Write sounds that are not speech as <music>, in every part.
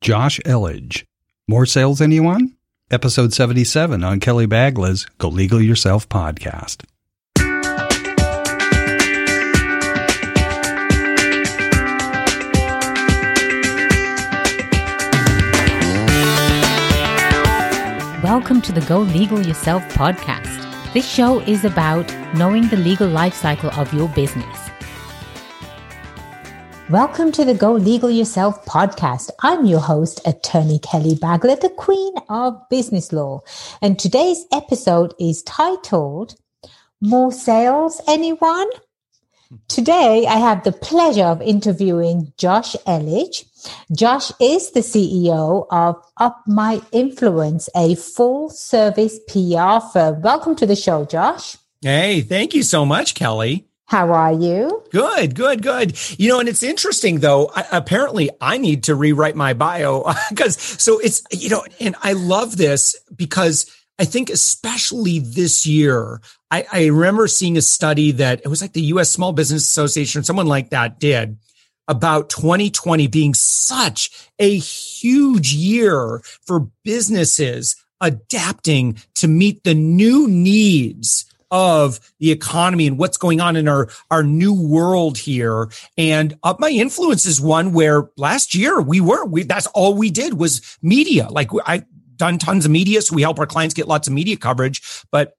Josh Elledge. More sales, anyone? Episode 77 on Kelly Bagla's Go Legal Yourself podcast. Welcome to the Go Legal Yourself podcast. This show is about knowing the legal life cycle of your business. Welcome to the Go Legal Yourself podcast. I'm your host, Attorney Kelly Bagla, the Queen of Business Law. And today's episode is titled More Sales, Anyone? Today, I have the pleasure of interviewing Josh Elledge. Josh is the CEO of Up My Influence, a full service PR firm. Welcome to the show, Josh. Hey, thank you so much, Kelly. How are you? Good, good, good. You know, and it's interesting though. I, apparently, I need to rewrite my bio <laughs> because so it's you know, and I love this because I think especially this year, I, I remember seeing a study that it was like the U.S. Small Business Association, or someone like that did about 2020 being such a huge year for businesses adapting to meet the new needs of the economy and what's going on in our, our new world here. And up my influence is one where last year we were, we, that's all we did was media. Like I done tons of media. So we help our clients get lots of media coverage. But,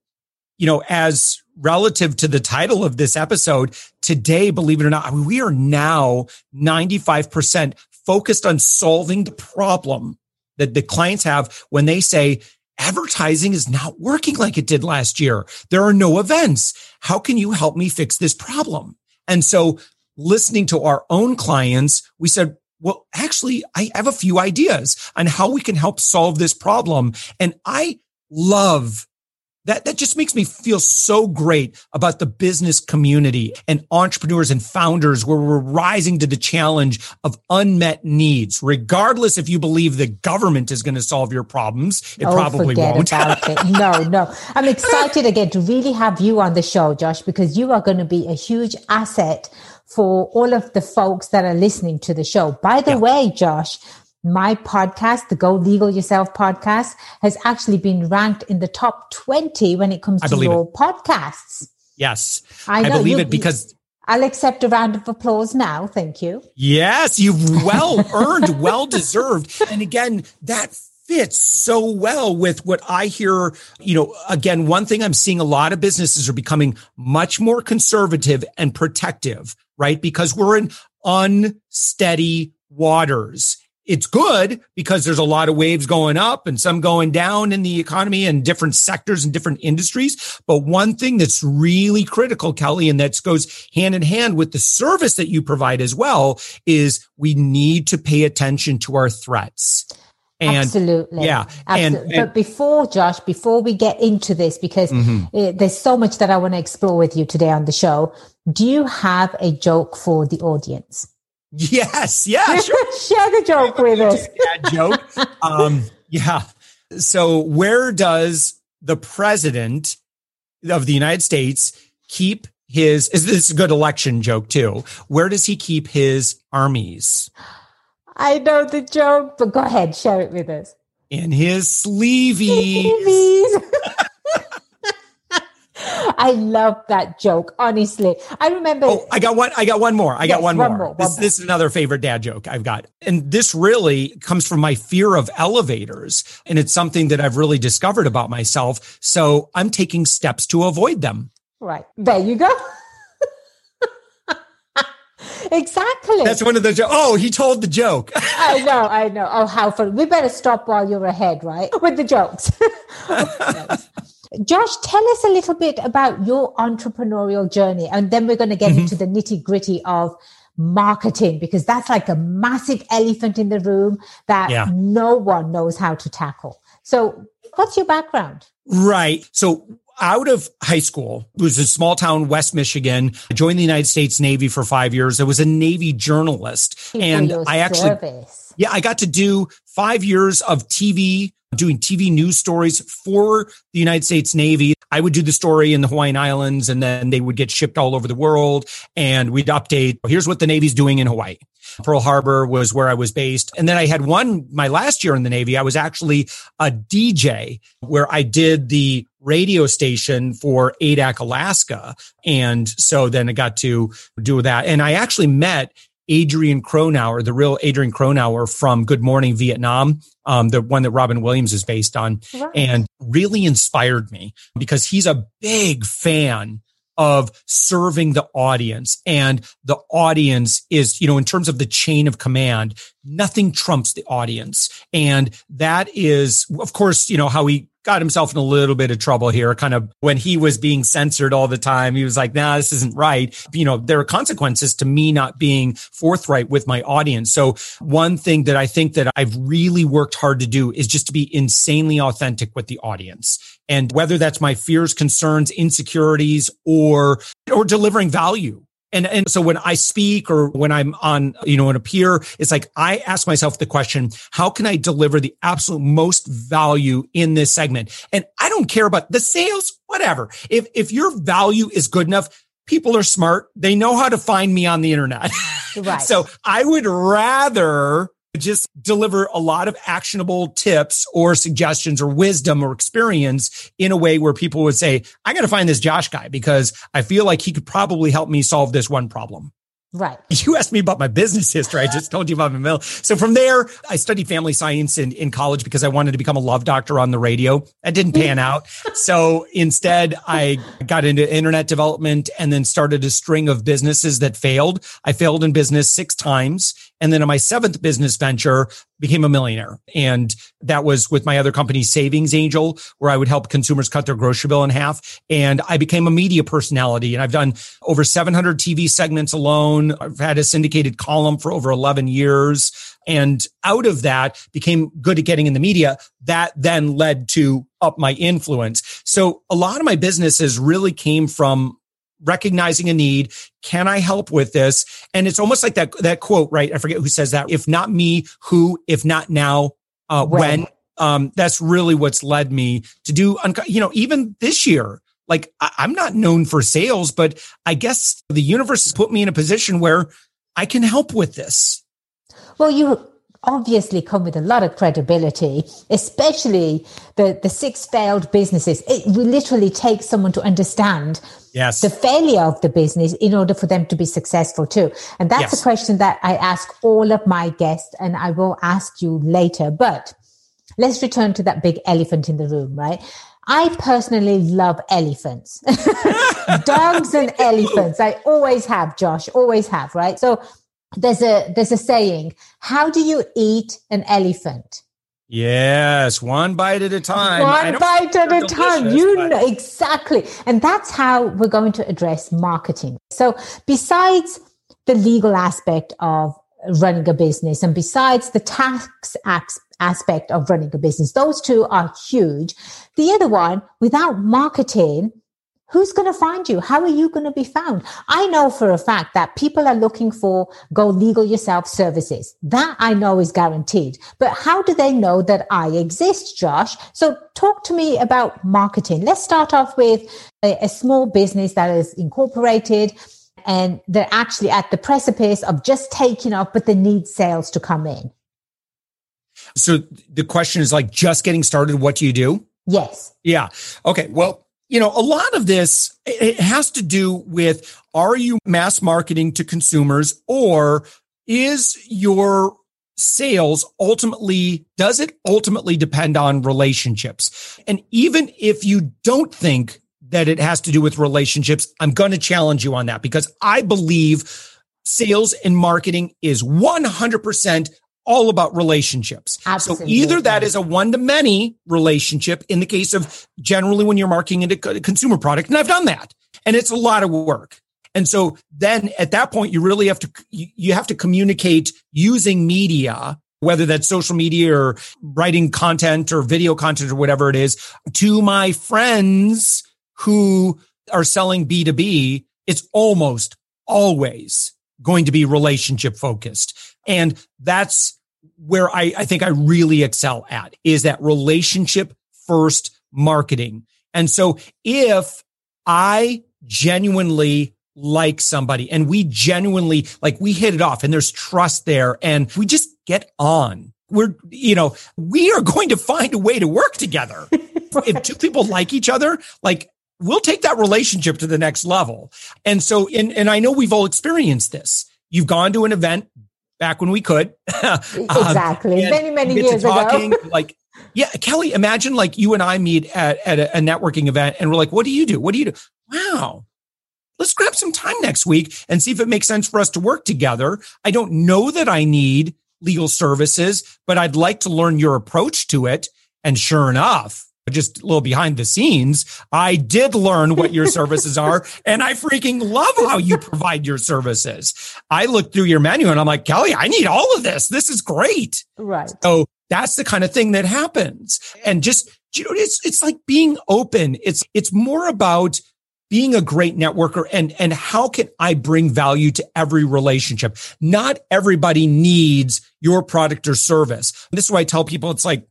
you know, as relative to the title of this episode today, believe it or not, we are now 95% focused on solving the problem that the clients have when they say, advertising is not working like it did last year. There are no events. How can you help me fix this problem? And so listening to our own clients, we said, well, actually, I have a few ideas on how we can help solve this problem. And I love that, that just makes me feel so great about the business community and entrepreneurs and founders where we're rising to the challenge of unmet needs. Regardless if you believe the government is going to solve your problems, it oh, probably won't. It. <laughs> no, no. I'm excited again to really have you on the show, Josh, because you are going to be a huge asset for all of the folks that are listening to the show. By the yeah. way, Josh, my podcast, the Go Legal Yourself podcast, has actually been ranked in the top 20 when it comes to your it. podcasts. Yes. I, I believe you, it because I'll accept a round of applause now. Thank you. Yes, you've <laughs> well earned, well deserved. And again, that fits so well with what I hear. You know, again, one thing I'm seeing a lot of businesses are becoming much more conservative and protective, right? Because we're in unsteady waters it's good because there's a lot of waves going up and some going down in the economy and different sectors and different industries. But one thing that's really critical, Kelly, and that goes hand in hand with the service that you provide as well is we need to pay attention to our threats. And Absolutely. Yeah. Absolutely. And, and, but before, Josh, before we get into this, because mm-hmm. it, there's so much that I want to explore with you today on the show, do you have a joke for the audience? Yes, yeah, <laughs> sure. Share the joke with us. Dad joke. Um, yeah. So, where does the president of the United States keep his? Is this a good election joke too? Where does he keep his armies? I know the joke, but go ahead, share it with us. In his sleeveys. <laughs> I love that joke. Honestly, I remember. Oh, I got one. I got one more. I yes, got one, one more. more. This, this, is another favorite dad joke I've got. And this really comes from my fear of elevators. And it's something that I've really discovered about myself. So I'm taking steps to avoid them. Right. There you go. <laughs> exactly. That's one of the jokes. Oh, he told the joke. <laughs> I know, I know. Oh, how fun. We better stop while you're ahead, right? With the jokes. <laughs> Josh, tell us a little bit about your entrepreneurial journey, and then we're going to get mm-hmm. into the nitty gritty of marketing because that's like a massive elephant in the room that yeah. no one knows how to tackle. So, what's your background? Right. So, out of high school, it was a small town, West Michigan. I joined the United States Navy for five years. I was a Navy journalist, and I actually, yeah, I got to do five years of TV doing TV news stories for the United States Navy. I would do the story in the Hawaiian Islands and then they would get shipped all over the world and we'd update. Here's what the Navy's doing in Hawaii. Pearl Harbor was where I was based. And then I had one, my last year in the Navy, I was actually a DJ where I did the radio station for Adak, Alaska. And so then I got to do that. And I actually met Adrian Cronauer, the real Adrian Cronauer from Good Morning Vietnam, um, the one that Robin Williams is based on, right. and really inspired me because he's a big fan of serving the audience. And the audience is, you know, in terms of the chain of command, nothing trumps the audience. And that is, of course, you know, how he got himself in a little bit of trouble here. Kind of when he was being censored all the time, he was like, nah, this isn't right. You know, there are consequences to me not being forthright with my audience. So one thing that I think that I've really worked hard to do is just to be insanely authentic with the audience. And whether that's my fears, concerns, insecurities, or, or delivering value and, and so when I speak or when I'm on, you know, an appear, it's like I ask myself the question, how can I deliver the absolute most value in this segment? And I don't care about the sales, whatever. If, if your value is good enough, people are smart. They know how to find me on the internet. <laughs> Right. so I would rather just deliver a lot of actionable tips or suggestions or wisdom or experience in a way where people would say, I got to find this Josh guy because I feel like he could probably help me solve this one problem. Right. <laughs> You asked me about my business history. I just told you about my mill. So from there, I studied family science in, in college because I wanted to become a love doctor on the radio. That didn't pan <laughs> out. So instead, I got into internet development and then started a string of businesses that failed. I failed in business six times. And then in my seventh business venture, became a millionaire. And that was with my other company, Savings Angel, where I would help consumers cut their grocery bill in half. And I became a media personality and I've done over 700 TV segments alone. I've had a syndicated column for over 11 years. And out of that became good at getting in the media. That then led to up my influence. So a lot of my businesses really came from recognizing a need. Can I help with this? And it's almost like that, that quote, right? I forget who says that. If not me, who? If not now, uh, when? when? Um, that's really what's led me to do, you know, even this year, like I, I'm not known for sales, but I guess the universe has put me in a position where I can help with this. Well, you obviously come with a lot of credibility, especially the, the six failed businesses. It literally takes someone to understand yes. the failure of the business in order for them to be successful too. And that's yes. a question that I ask all of my guests and I will ask you later. But let's return to that big elephant in the room, right? I personally love elephants, <laughs> dogs and elephants. I always have, Josh, always have, right? So there's a there's a saying how do you eat an elephant yes one bite at a time. One bite at a time. You but... know exactly. And that's how we're going to address marketing. So besides the legal aspect of running a business and besides the tax aspect of running a business those two are huge. The other one without marketing who's going to find you? How are you going to be found? I know for a fact that people are looking for go legal yourself services. That I know is guaranteed. But how do they know that I exist, Josh? So talk to me about marketing. Let's start off with a, a small business that is incorporated and they're actually at the precipice of just taking off, but they need sales to come in. So the question is like just getting started. What do you do? Yes. Yeah. Okay. Well, you know, a lot of this, it has to do with, are you mass marketing to consumers or is your sales ultimately, does it ultimately depend on relationships? And even if you don't think that it has to do with relationships, I'm going to challenge you on that because I believe sales and marketing is 100% all about relationships. Absolutely. So either that is a one to many relationship in the case of generally when you're marketing into a consumer product. And I've done that and it's a lot of work. And so then at that point, you really have to, you have to communicate using media, whether that's social media or writing content or video content or whatever it is to my friends who are selling B2B. It's almost always going to be relationship focused. And that's where I, I think I really excel at is that relationship first marketing. And so if I genuinely like somebody and we genuinely like we hit it off and there's trust there and we just get on we're you know we are going to find a way to work together right. <laughs> if two people like each other like we'll take that relationship to the next level and so and, and i know we've all experienced this you've gone to an event back when we could. <laughs> Exactly. um, many many years talking, ago <laughs> like yeah kelly imagine like you and i meet at, at a, a networking event and we're like what do you do? What do you do? Wow let's grab some time next week and see if it makes sense for us to work together. I don't know that I need legal services, but I'd like to learn your approach to it. And sure enough, just a little behind the scenes, I did learn what your <laughs> services are. And I freaking love how you provide your services. I looked through your menu and I'm like, Kelly, I need all of this. This is great. Right. So that's the kind of thing that happens. And just, you know, it's, it's like being open. It's, it's more about being a great networker and, and how can I bring value to every relationship? Not everybody needs your product or service. This is why I tell people it's like,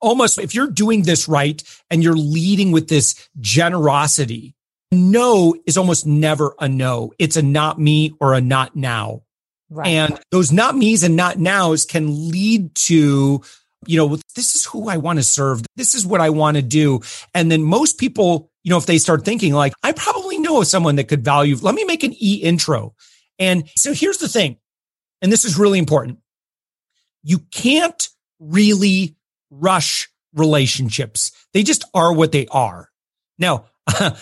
almost if you're doing this right and you're leading with this generosity, no is almost never a no. It's a not me or a not now. Right. And those not me's and not nows can lead to, you know, this is who I want to serve. This is what I want to do. And then most people you know, if they start thinking like, I probably know someone that could value, let me make an e intro. And so here's the thing. And this is really important. You can't really rush relationships. They just are what they are. Now, <laughs>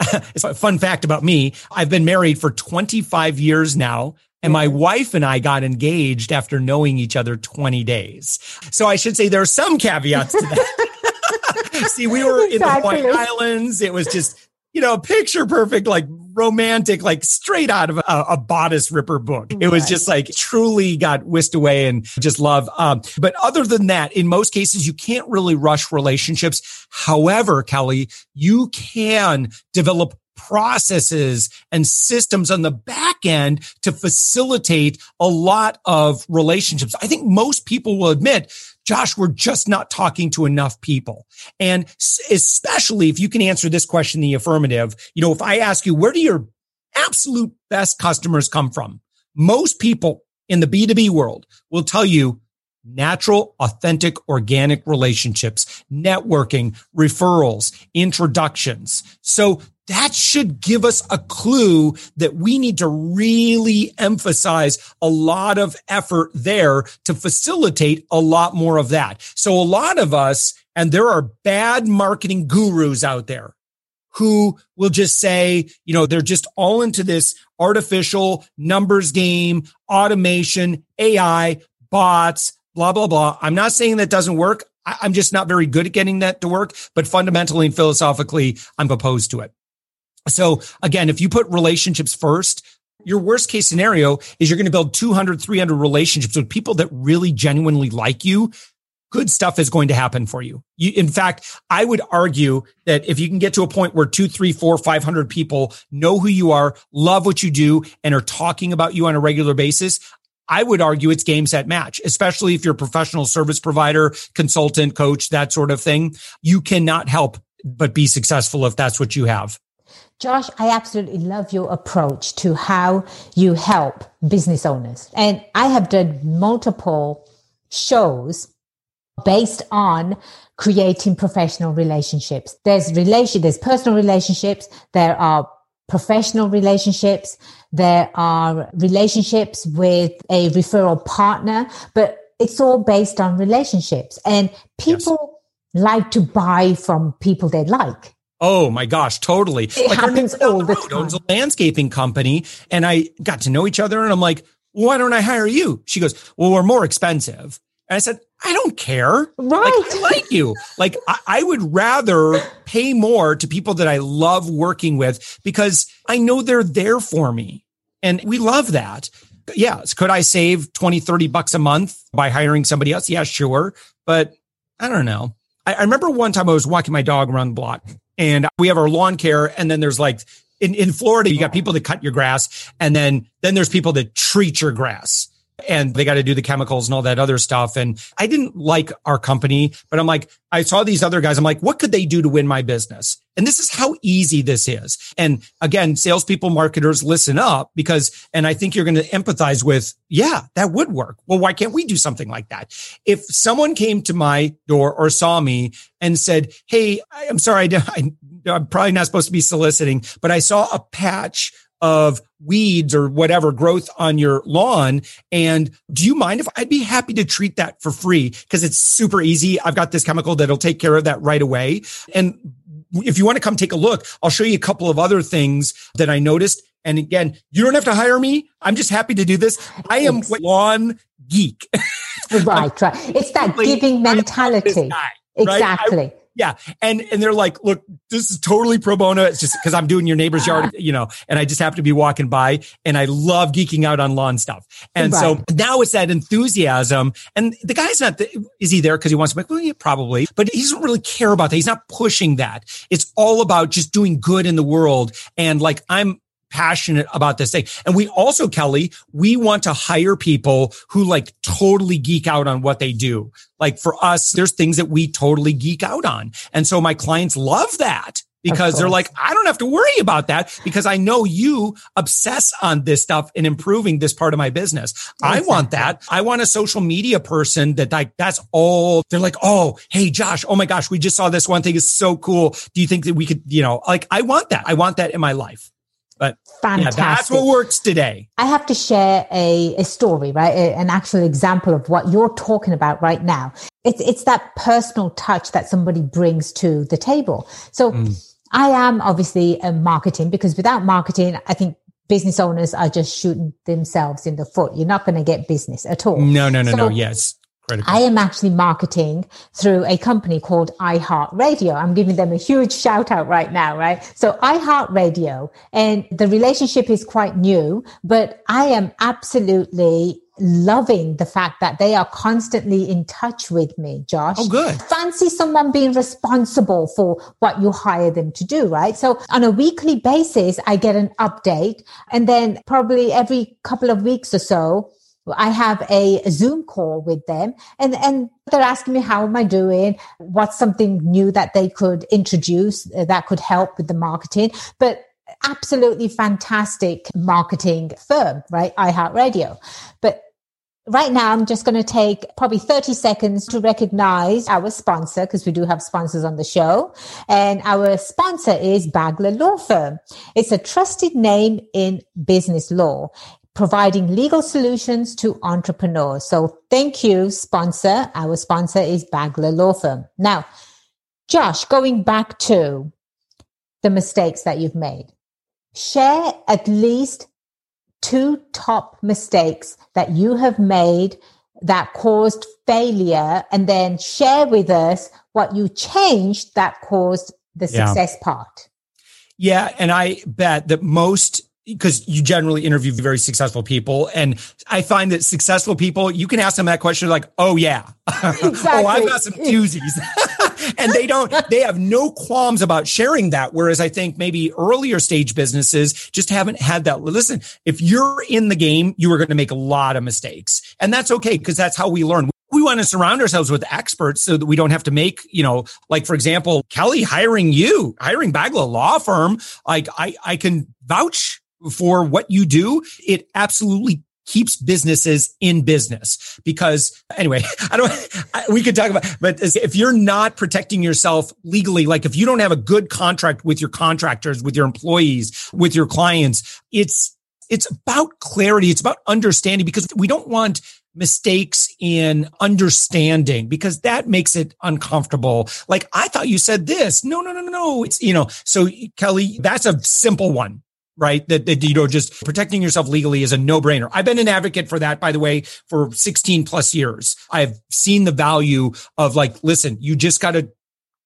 it's a fun fact about me. I've been married for 25 years now. And my wife and I got engaged after knowing each other 20 days. So I should say there are some caveats to that. <laughs> See, we were exactly. in the Hawaiian Islands. It was just, you know, picture perfect, like romantic, like straight out of a, a bodice ripper book. It was just like truly got whisked away and just love. Um, but other than that, in most cases, you can't really rush relationships. However, Kelly, you can develop processes and systems on the back end to facilitate a lot of relationships. I think most people will admit Josh, we're just not talking to enough people. And especially if you can answer this question the affirmative, you know, if I ask you, where do your absolute best customers come from? Most people in the B2B world will tell you natural, authentic, organic relationships, networking, referrals, introductions. So that should give us a clue that we need to really emphasize a lot of effort there to facilitate a lot more of that. So a lot of us, and there are bad marketing gurus out there who will just say, you know, they're just all into this artificial numbers game, automation, AI, bots, blah, blah, blah. I'm not saying that doesn't work. I'm just not very good at getting that to work, but fundamentally and philosophically, I'm opposed to it. So again, if you put relationships first, your worst case scenario is you're going to build 200, 300 relationships with people that really genuinely like you. Good stuff is going to happen for you. you. In fact, I would argue that if you can get to a point where two, three, four, 500 people know who you are, love what you do, and are talking about you on a regular basis, I would argue it's game set match, especially if you're a professional service provider, consultant, coach, that sort of thing. You cannot help but be successful if that's what you have. Josh, I absolutely love your approach to how you help business owners. And I have done multiple shows based on creating professional relationships. There's relation, there's personal relationships. There are professional relationships. There are relationships with a referral partner, but it's all based on relationships and people yes. like to buy from people they like. Oh my gosh, totally. It like happens all the time. Owns a landscaping company, and I got to know each other, and I'm like, why don't I hire you? She goes, well, we're more expensive. And I said, I don't care. Right. Like, I like you. like I, I would rather pay more to people that I love working with because I know they're there for me. And we love that. Yes. Could I save 20, 30 bucks a month by hiring somebody else? Yeah, sure. But I don't know. I, I remember one time I was walking my dog around the block and we have our lawn care. And then there's like in, in Florida, you got people that cut your grass and then, then there's people that treat your grass. And they got to do the chemicals and all that other stuff. And I didn't like our company, but I'm like, I saw these other guys. I'm like, what could they do to win my business? And this is how easy this is. And again, salespeople, marketers, listen up because, and I think you're going to empathize with, yeah, that would work. Well, why can't we do something like that? If someone came to my door or saw me and said, Hey, I'm sorry, <laughs> I, I'm probably not supposed to be soliciting, but I saw a patch of weeds or whatever growth on your lawn. And do you mind if I'd be happy to treat that for free? Cause it's super easy. I've got this chemical that'll take care of that right away. And if you want to come take a look, I'll show you a couple of other things that I noticed. And again, you don't have to hire me. I'm just happy to do this. I am lawn geek. <laughs> right, right. It's that giving mentality. Guy, exactly. Right? I, yeah. And, and they're like, look, this is totally pro bono. It's just because I'm doing your neighbor's yard, ah. you know, and I just happen to be walking by and I love geeking out on lawn stuff. And right. so now it's that enthusiasm. And the guy's not, the, is he there because he wants to make, well, yeah, probably, but he doesn't really care about that. He's not pushing that. It's all about just doing good in the world. And like, I'm, passionate about this thing. And we also, Kelly, we want to hire people who like totally geek out on what they do. Like for us, there's things that we totally geek out on. And so my clients love that because they're like, I don't have to worry about that because I know you obsess on this stuff and improving this part of my business. Exactly. I want that. I want a social media person that like, that's all they're like, Oh, hey, Josh. Oh my gosh. We just saw this one thing is so cool. Do you think that we could, you know, like I want that. I want that in my life. But Fantastic. Yeah, that's what works today. I have to share a, a story, right? A, an actual example of what you're talking about right now. It's, it's that personal touch that somebody brings to the table. So mm. I am obviously a marketing because without marketing, I think business owners are just shooting themselves in the foot. You're not going to get business at all. No, no, no, so, no. Yes. Critical. I am actually marketing through a company called iHeartRadio. I'm giving them a huge shout out right now, right? So iHeartRadio and the relationship is quite new, but I am absolutely loving the fact that they are constantly in touch with me, Josh. Oh, good. Fancy someone being responsible for what you hire them to do, right? So on a weekly basis, I get an update and then probably every couple of weeks or so, I have a Zoom call with them and, and they're asking me, how am I doing? What's something new that they could introduce uh, that could help with the marketing? But absolutely fantastic marketing firm, right? iHeartRadio. But right now, I'm just going to take probably 30 seconds to recognize our sponsor because we do have sponsors on the show. And our sponsor is Bagla Law Firm. It's a trusted name in business law providing legal solutions to entrepreneurs. So thank you, sponsor. Our sponsor is Bagla Law Firm. Now, Josh, going back to the mistakes that you've made, share at least two top mistakes that you have made that caused failure and then share with us what you changed that caused the success yeah. part. Yeah. And I bet that most because you generally interview very successful people. And I find that successful people, you can ask them that question like, oh, yeah. Exactly. <laughs> oh, I've got some doozies. <laughs> and they don't, they have no qualms about sharing that. Whereas I think maybe earlier stage businesses just haven't had that. Listen, if you're in the game, you are going to make a lot of mistakes. And that's okay because that's how we learn we want to surround ourselves with experts so that we don't have to make, you know, like for example, Kelly hiring you, hiring Bagla Law Firm. Like I, I can vouch for what you do, it absolutely keeps businesses in business because anyway, <laughs> I don't, I, we could talk about, but if you're not protecting yourself legally, like if you don't have a good contract with your contractors, with your employees, with your clients, it's, it's about clarity. It's about understanding because we don't want mistakes in understanding because that makes it uncomfortable. Like I thought you said this. No, no, no, no, no. It's, you know, so Kelly, that's a simple one right? That, that, you know, just protecting yourself legally is a no brainer. I've been an advocate for that, by the way, for 16 plus years. I've seen the value of like, listen, you just got to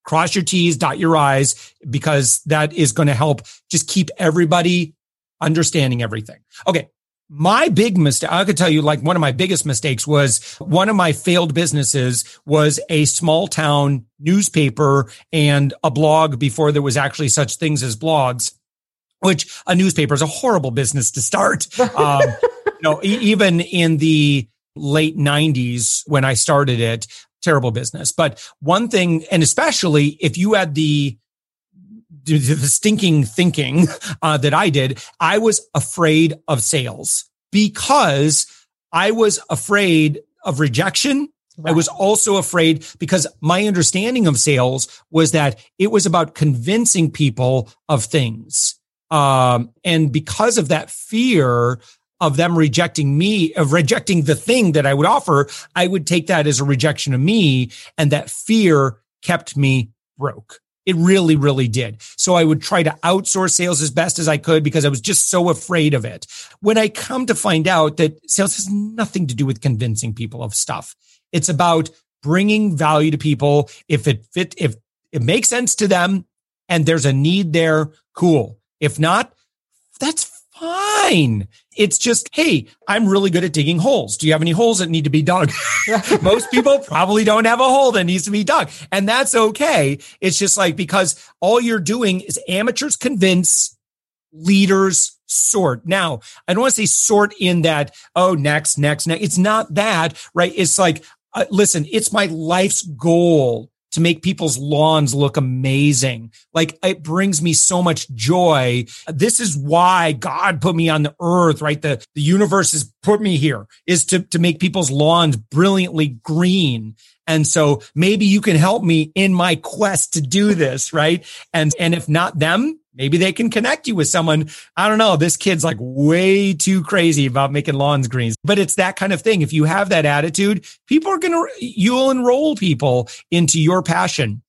cross your T's, dot your I's, because that is going to help just keep everybody understanding everything. Okay. My big mistake, I could tell you like one of my biggest mistakes was one of my failed businesses was a small town newspaper and a blog before there was actually such things as blogs which a newspaper is a horrible business to start. <laughs> Um, no, e- even in the late 90s when I started it, terrible business. But one thing, and especially if you had the the stinking thinking uh, that I did, I was afraid of sales because I was afraid of rejection. Right. I was also afraid because my understanding of sales was that it was about convincing people of things. Um, and because of that fear of them rejecting me, of rejecting the thing that I would offer, I would take that as a rejection of me. And that fear kept me broke. It really, really did. So I would try to outsource sales as best as I could because I was just so afraid of it. When I come to find out that sales has nothing to do with convincing people of stuff, it's about bringing value to people. If it fit, if it makes sense to them and there's a need there, cool. If not, that's fine. It's just, hey, I'm really good at digging holes. Do you have any holes that need to be dug? <laughs> Most people probably don't have a hole that needs to be dug. And that's okay. It's just like because all you're doing is amateurs convince, leaders sort. Now, I don't want to say sort in that, oh, next, next, next. It's not that, right? It's like, uh, listen, it's my life's goal to make people's lawns look amazing. Like it brings me so much joy. This is why God put me on the earth, right? The, the universe has put me here is to, to make people's lawns brilliantly green. And so maybe you can help me in my quest to do this, right? And, and if not them, maybe they can connect you with someone. I don't know. This kid's like way too crazy about making lawns green, but it's that kind of thing. If you have that attitude, people are going to, you'll enroll people into your passion.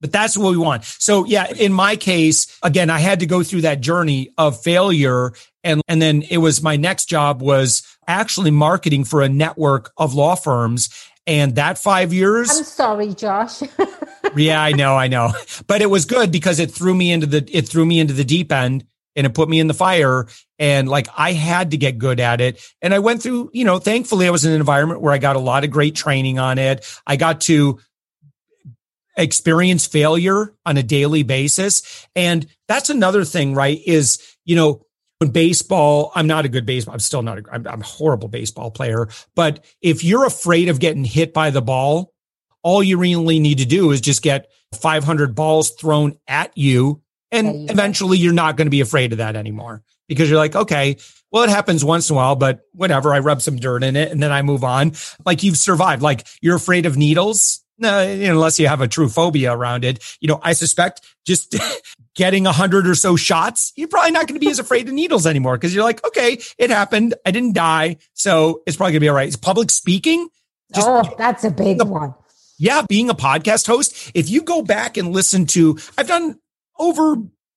But that's what we want. So yeah, in my case, again, I had to go through that journey of failure. And, and then it was my next job was actually marketing for a network of law firms. And that five years. I'm sorry, Josh. <laughs> yeah, I know, I know. But it was good because it threw me into the it threw me into the deep end and it put me in the fire and like I had to get good at it. And I went through, you know, thankfully I was in an environment where I got a lot of great training on it. I got to experience failure on a daily basis. And that's another thing, right? Is, you know, when baseball, I'm not a good baseball. I'm still not a, I'm, I'm a horrible baseball player. But if you're afraid of getting hit by the ball, all you really need to do is just get 500 balls thrown at you. And you eventually you're not going to be afraid of that anymore because you're like, okay, well, it happens once in a while, but whatever. I rub some dirt in it and then I move on. Like you've survived. Like you're afraid of needles. No, unless you have a true phobia around it. You know, I suspect just <laughs> getting a hundred or so shots, you're probably not going to be as afraid of needles anymore because you're like, okay, it happened. I didn't die. So it's probably gonna be all right. It's public speaking. Just, oh, that's a big one yeah, being a podcast host, if you go back and listen to, I've done over,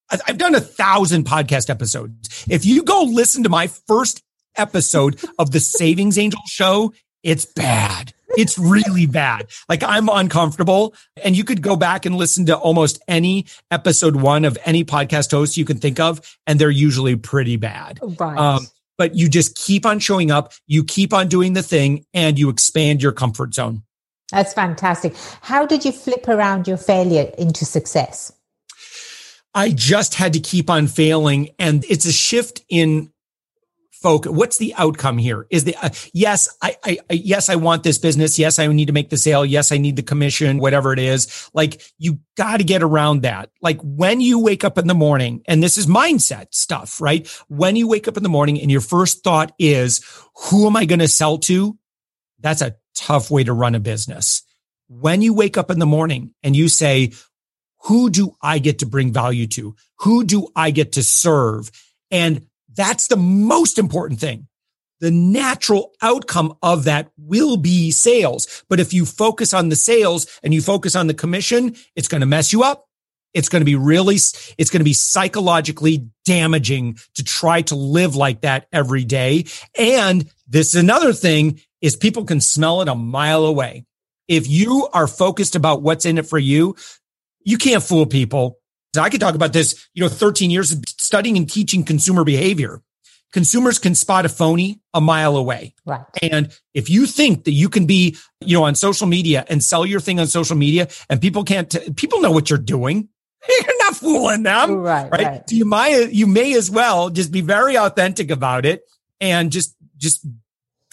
I've done a thousand podcast episodes. If you go listen to my first episode of the <laughs> Savings Angel show, it's bad. It's really bad. Like I'm uncomfortable and you could go back and listen to almost any episode one of any podcast host you can think of. And they're usually pretty bad. Right. Um, but you just keep on showing up. You keep on doing the thing and you expand your comfort zone. That's fantastic. How did you flip around your failure into success? I just had to keep on failing. And it's a shift in focus. What's the outcome here? Is the, uh, yes, I, I, I, yes, I want this business. Yes, I need to make the sale. Yes, I need the commission, whatever it is. Like you got to get around that. Like when you wake up in the morning, and this is mindset stuff, right? When you wake up in the morning and your first thought is, who am I going to sell to? That's a tough way to run a business. When you wake up in the morning and you say, who do I get to bring value to? Who do I get to serve? And that's the most important thing. The natural outcome of that will be sales. But if you focus on the sales and you focus on the commission, it's going to mess you up. It's going to be really, it's going to be psychologically damaging to try to live like that every day. And this is another thing is people can smell it a mile away. If you are focused about what's in it for you, you can't fool people. I could talk about this, you know, 13 years of studying and teaching consumer behavior. Consumers can spot a phony a mile away. Right. And if you think that you can be, you know, on social media and sell your thing on social media and people can't, t- people know what you're doing. <laughs> You're not fooling them. Right. Right. right. So you might, you may as well just be very authentic about it and just, just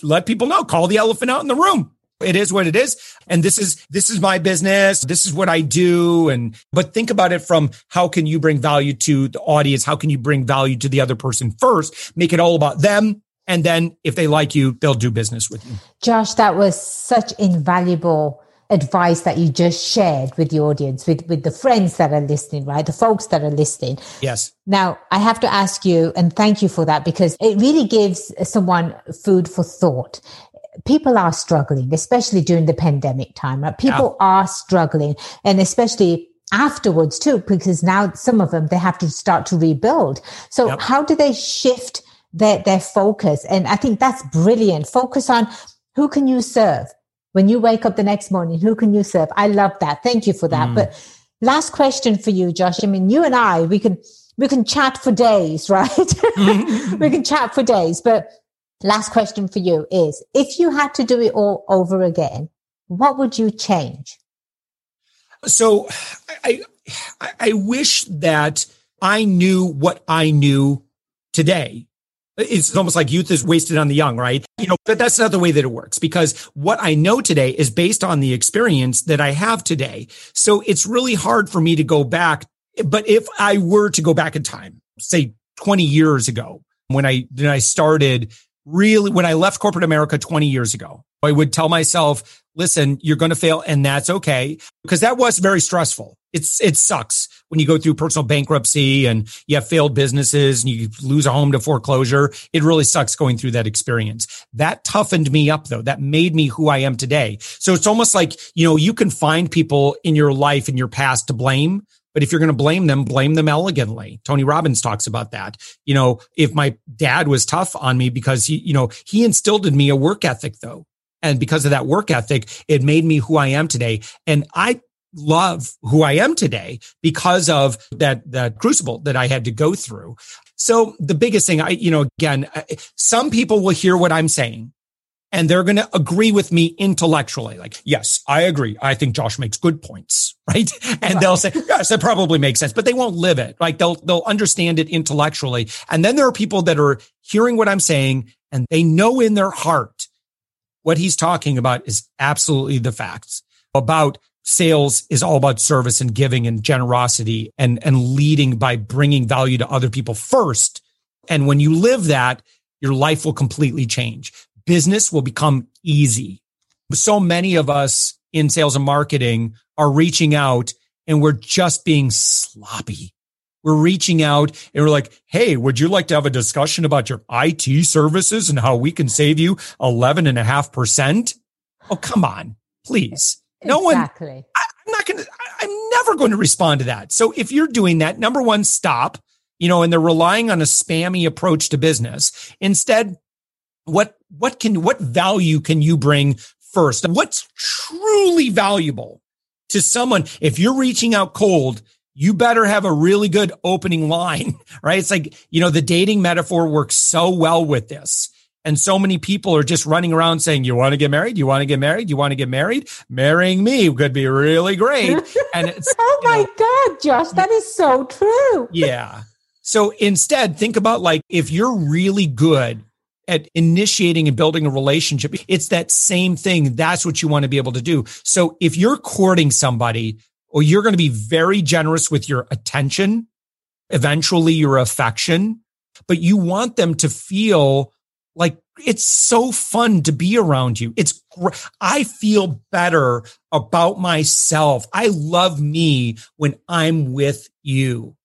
let people know, call the elephant out in the room. It is what it is. And this is, this is my business. This is what I do. And, but think about it from how can you bring value to the audience? How can you bring value to the other person first? Make it all about them. And then if they like you, they'll do business with you. Josh, that was such invaluable advice that you just shared with the audience, with, with the friends that are listening, right? The folks that are listening. Yes. Now, I have to ask you, and thank you for that, because it really gives someone food for thought people are struggling, especially during the pandemic time, right? People yeah. are struggling and especially afterwards too, because now some of them, they have to start to rebuild. So yep. how do they shift their, their focus? And I think that's brilliant. Focus on who can you serve? When you wake up the next morning, who can you serve? I love that. Thank you for that. Mm. But last question for you, Josh. I mean, you and I, we can, we can chat for days, <laughs> right? Mm-hmm. we can chat for days, but last question for you is if you had to do it all over again, what would you change? So I, I wish that I knew what I knew today. It's almost like youth is wasted on the young, right? You know, but that's not the way that it works because what I know today is based on the experience that I have today. So it's really hard for me to go back. But if I were to go back in time, say 20 years ago, when I, when I started really, when I left corporate America 20 years ago, I would tell myself, listen, you're going to fail and that's okay. Because that was very stressful. It's, it sucks when you go through personal bankruptcy and you have failed businesses and you lose a home to foreclosure. It really sucks going through that experience. That toughened me up though. That made me who I am today. So it's almost like, you know, you can find people in your life, in your past to blame, but if you're going to blame them, blame them elegantly. Tony Robbins talks about that. You know, if my dad was tough on me because he, you know, he instilled in me a work ethic though. And because of that work ethic, it made me who I am today. And I love who I am today because of that, that crucible that I had to go through. So the biggest thing I, you know, again, some people will hear what I'm saying and they're going to agree with me intellectually. Like, yes, I agree. I think Josh makes good points, <laughs> right? And they'll say, yes, that probably makes sense, but they won't live it. Like they'll, they'll understand it intellectually. And then there are people that are hearing what I'm saying and they know in their heart what he's talking about is absolutely the facts about sales is all about service and giving and generosity and, and leading by bringing value to other people first. And when you live that, your life will completely change business will become easy. So many of us in sales and marketing are reaching out and we're just being sloppy. We're reaching out and we're like, Hey, would you like to have a discussion about your IT services and how we can save you 11 and a half percent? Oh, come on, please. No exactly. one, I, I'm not going to, I'm never going to respond to that. So if you're doing that, number one, stop, you know, and they're relying on a spammy approach to business. Instead, what, what can, what value can you bring first? What's truly valuable to someone? If you're reaching out cold, you better have a really good opening line, <laughs> right? It's like, you know, the dating metaphor works so well with this. And so many people are just running around saying, you want to get married? You want to get married? You want to get married? Marrying me could be really great. And it's, <laughs> oh my know, God, Josh, that is so true. Yeah. So instead, think about like, if you're really good at initiating and building a relationship. It's that same thing. That's what you want to be able to do. So if you're courting somebody or you're going to be very generous with your attention, eventually your affection, but you want them to feel like it's so fun to be around you. It's I feel better about myself. I love me when I'm with you.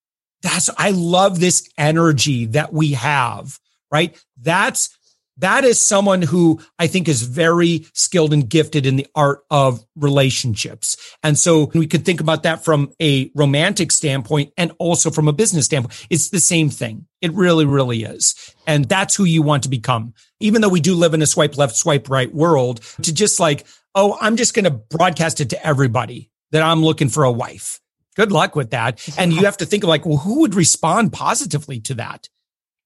That's, I love this energy that we have right? That's that is someone who I think is very skilled and gifted in the art of relationships. And so we could think about that from a romantic standpoint and also from a business standpoint. It's the same thing. It really, really is. And that's who you want to become. Even though we do live in a swipe left, swipe right world to just like, oh, I'm just going to broadcast it to everybody that I'm looking for a wife. Good luck with that. And you have to think of like, well, who would respond positively to that?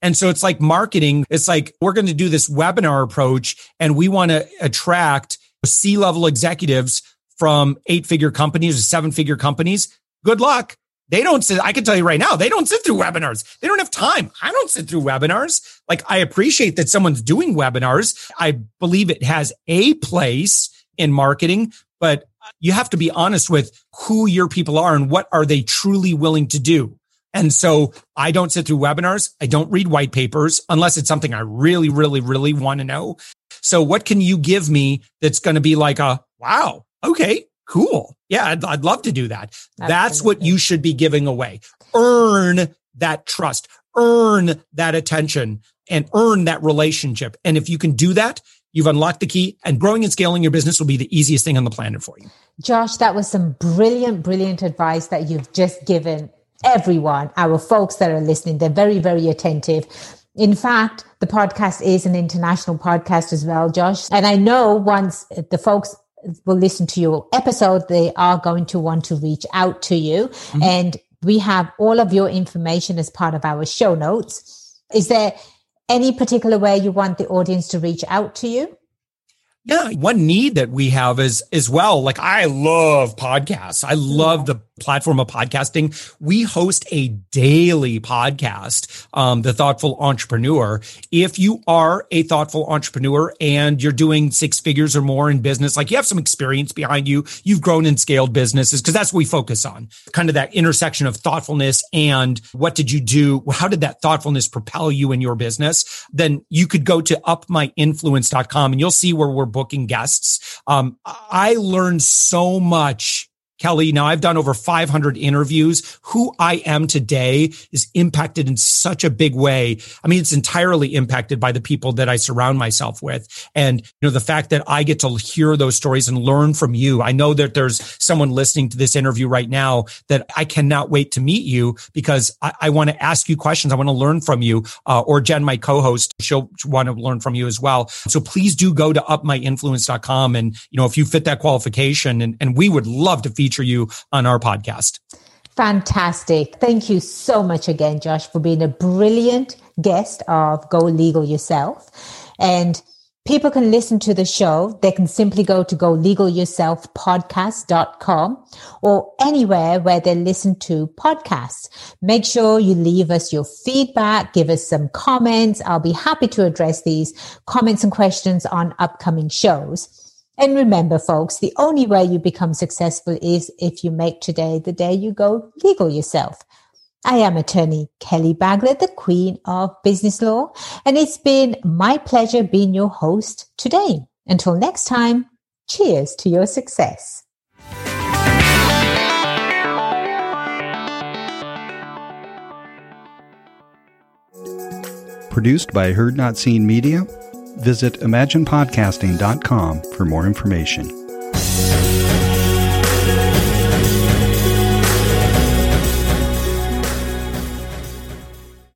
And so it's like marketing. It's like we're going to do this webinar approach and we want to attract C level executives from eight figure companies or seven figure companies. Good luck. They don't sit, I can tell you right now, they don't sit through webinars. They don't have time. I don't sit through webinars. Like I appreciate that someone's doing webinars. I believe it has a place in marketing, but you have to be honest with who your people are and what are they truly willing to do. And so I don't sit through webinars. I don't read white papers unless it's something I really, really, really want to know. So what can you give me that's going to be like a, wow, okay, cool. Yeah, I'd, I'd love to do that. Absolutely. That's what you should be giving away. Earn that trust, earn that attention and earn that relationship. And if you can do that, you've unlocked the key and growing and scaling your business will be the easiest thing on the planet for you. Josh, that was some brilliant, brilliant advice that you've just given everyone, our folks that are listening. They're very, very attentive. In fact, the podcast is an international podcast as well, Josh. And I know once the folks will listen to your episode, they are going to want to reach out to you. Mm-hmm. And we have all of your information as part of our show notes. Is there any particular way you want the audience to reach out to you? Yeah, one need that we have is as well. Like I love podcasts. I love the platform of podcasting. We host a daily podcast, um, the Thoughtful Entrepreneur. If you are a thoughtful entrepreneur and you're doing six figures or more in business, like you have some experience behind you, you've grown and scaled businesses because that's what we focus on. Kind of that intersection of thoughtfulness and what did you do? How did that thoughtfulness propel you in your business? Then you could go to upmyinfluence.com and you'll see where we're booking guests. Um, I learned so much Kelly, now I've done over 500 interviews. Who I am today is impacted in such a big way. I mean, it's entirely impacted by the people that I surround myself with. And, you know, the fact that I get to hear those stories and learn from you. I know that there's someone listening to this interview right now that I cannot wait to meet you because I, I want to ask you questions. I want to learn from you. Uh, or Jen, my co-host, she'll want to learn from you as well. So please do go to upmyinfluence.com. And, you know, if you fit that qualification and, and we would love to feed feature you on our podcast. Fantastic. Thank you so much again, Josh, for being a brilliant guest of Go Legal Yourself. And people can listen to the show. They can simply go to golegalyourselfpodcast.com or anywhere where they listen to podcasts. Make sure you leave us your feedback, give us some comments. I'll be happy to address these comments and questions on upcoming shows. And remember, folks, the only way you become successful is if you make today the day you go legal yourself. I am attorney Kelly Bagla, the queen of business law, and it's been my pleasure being your host today. Until next time, cheers to your success. Produced by Heard Not Seen Media Visit imaginepodcasting.com for more information.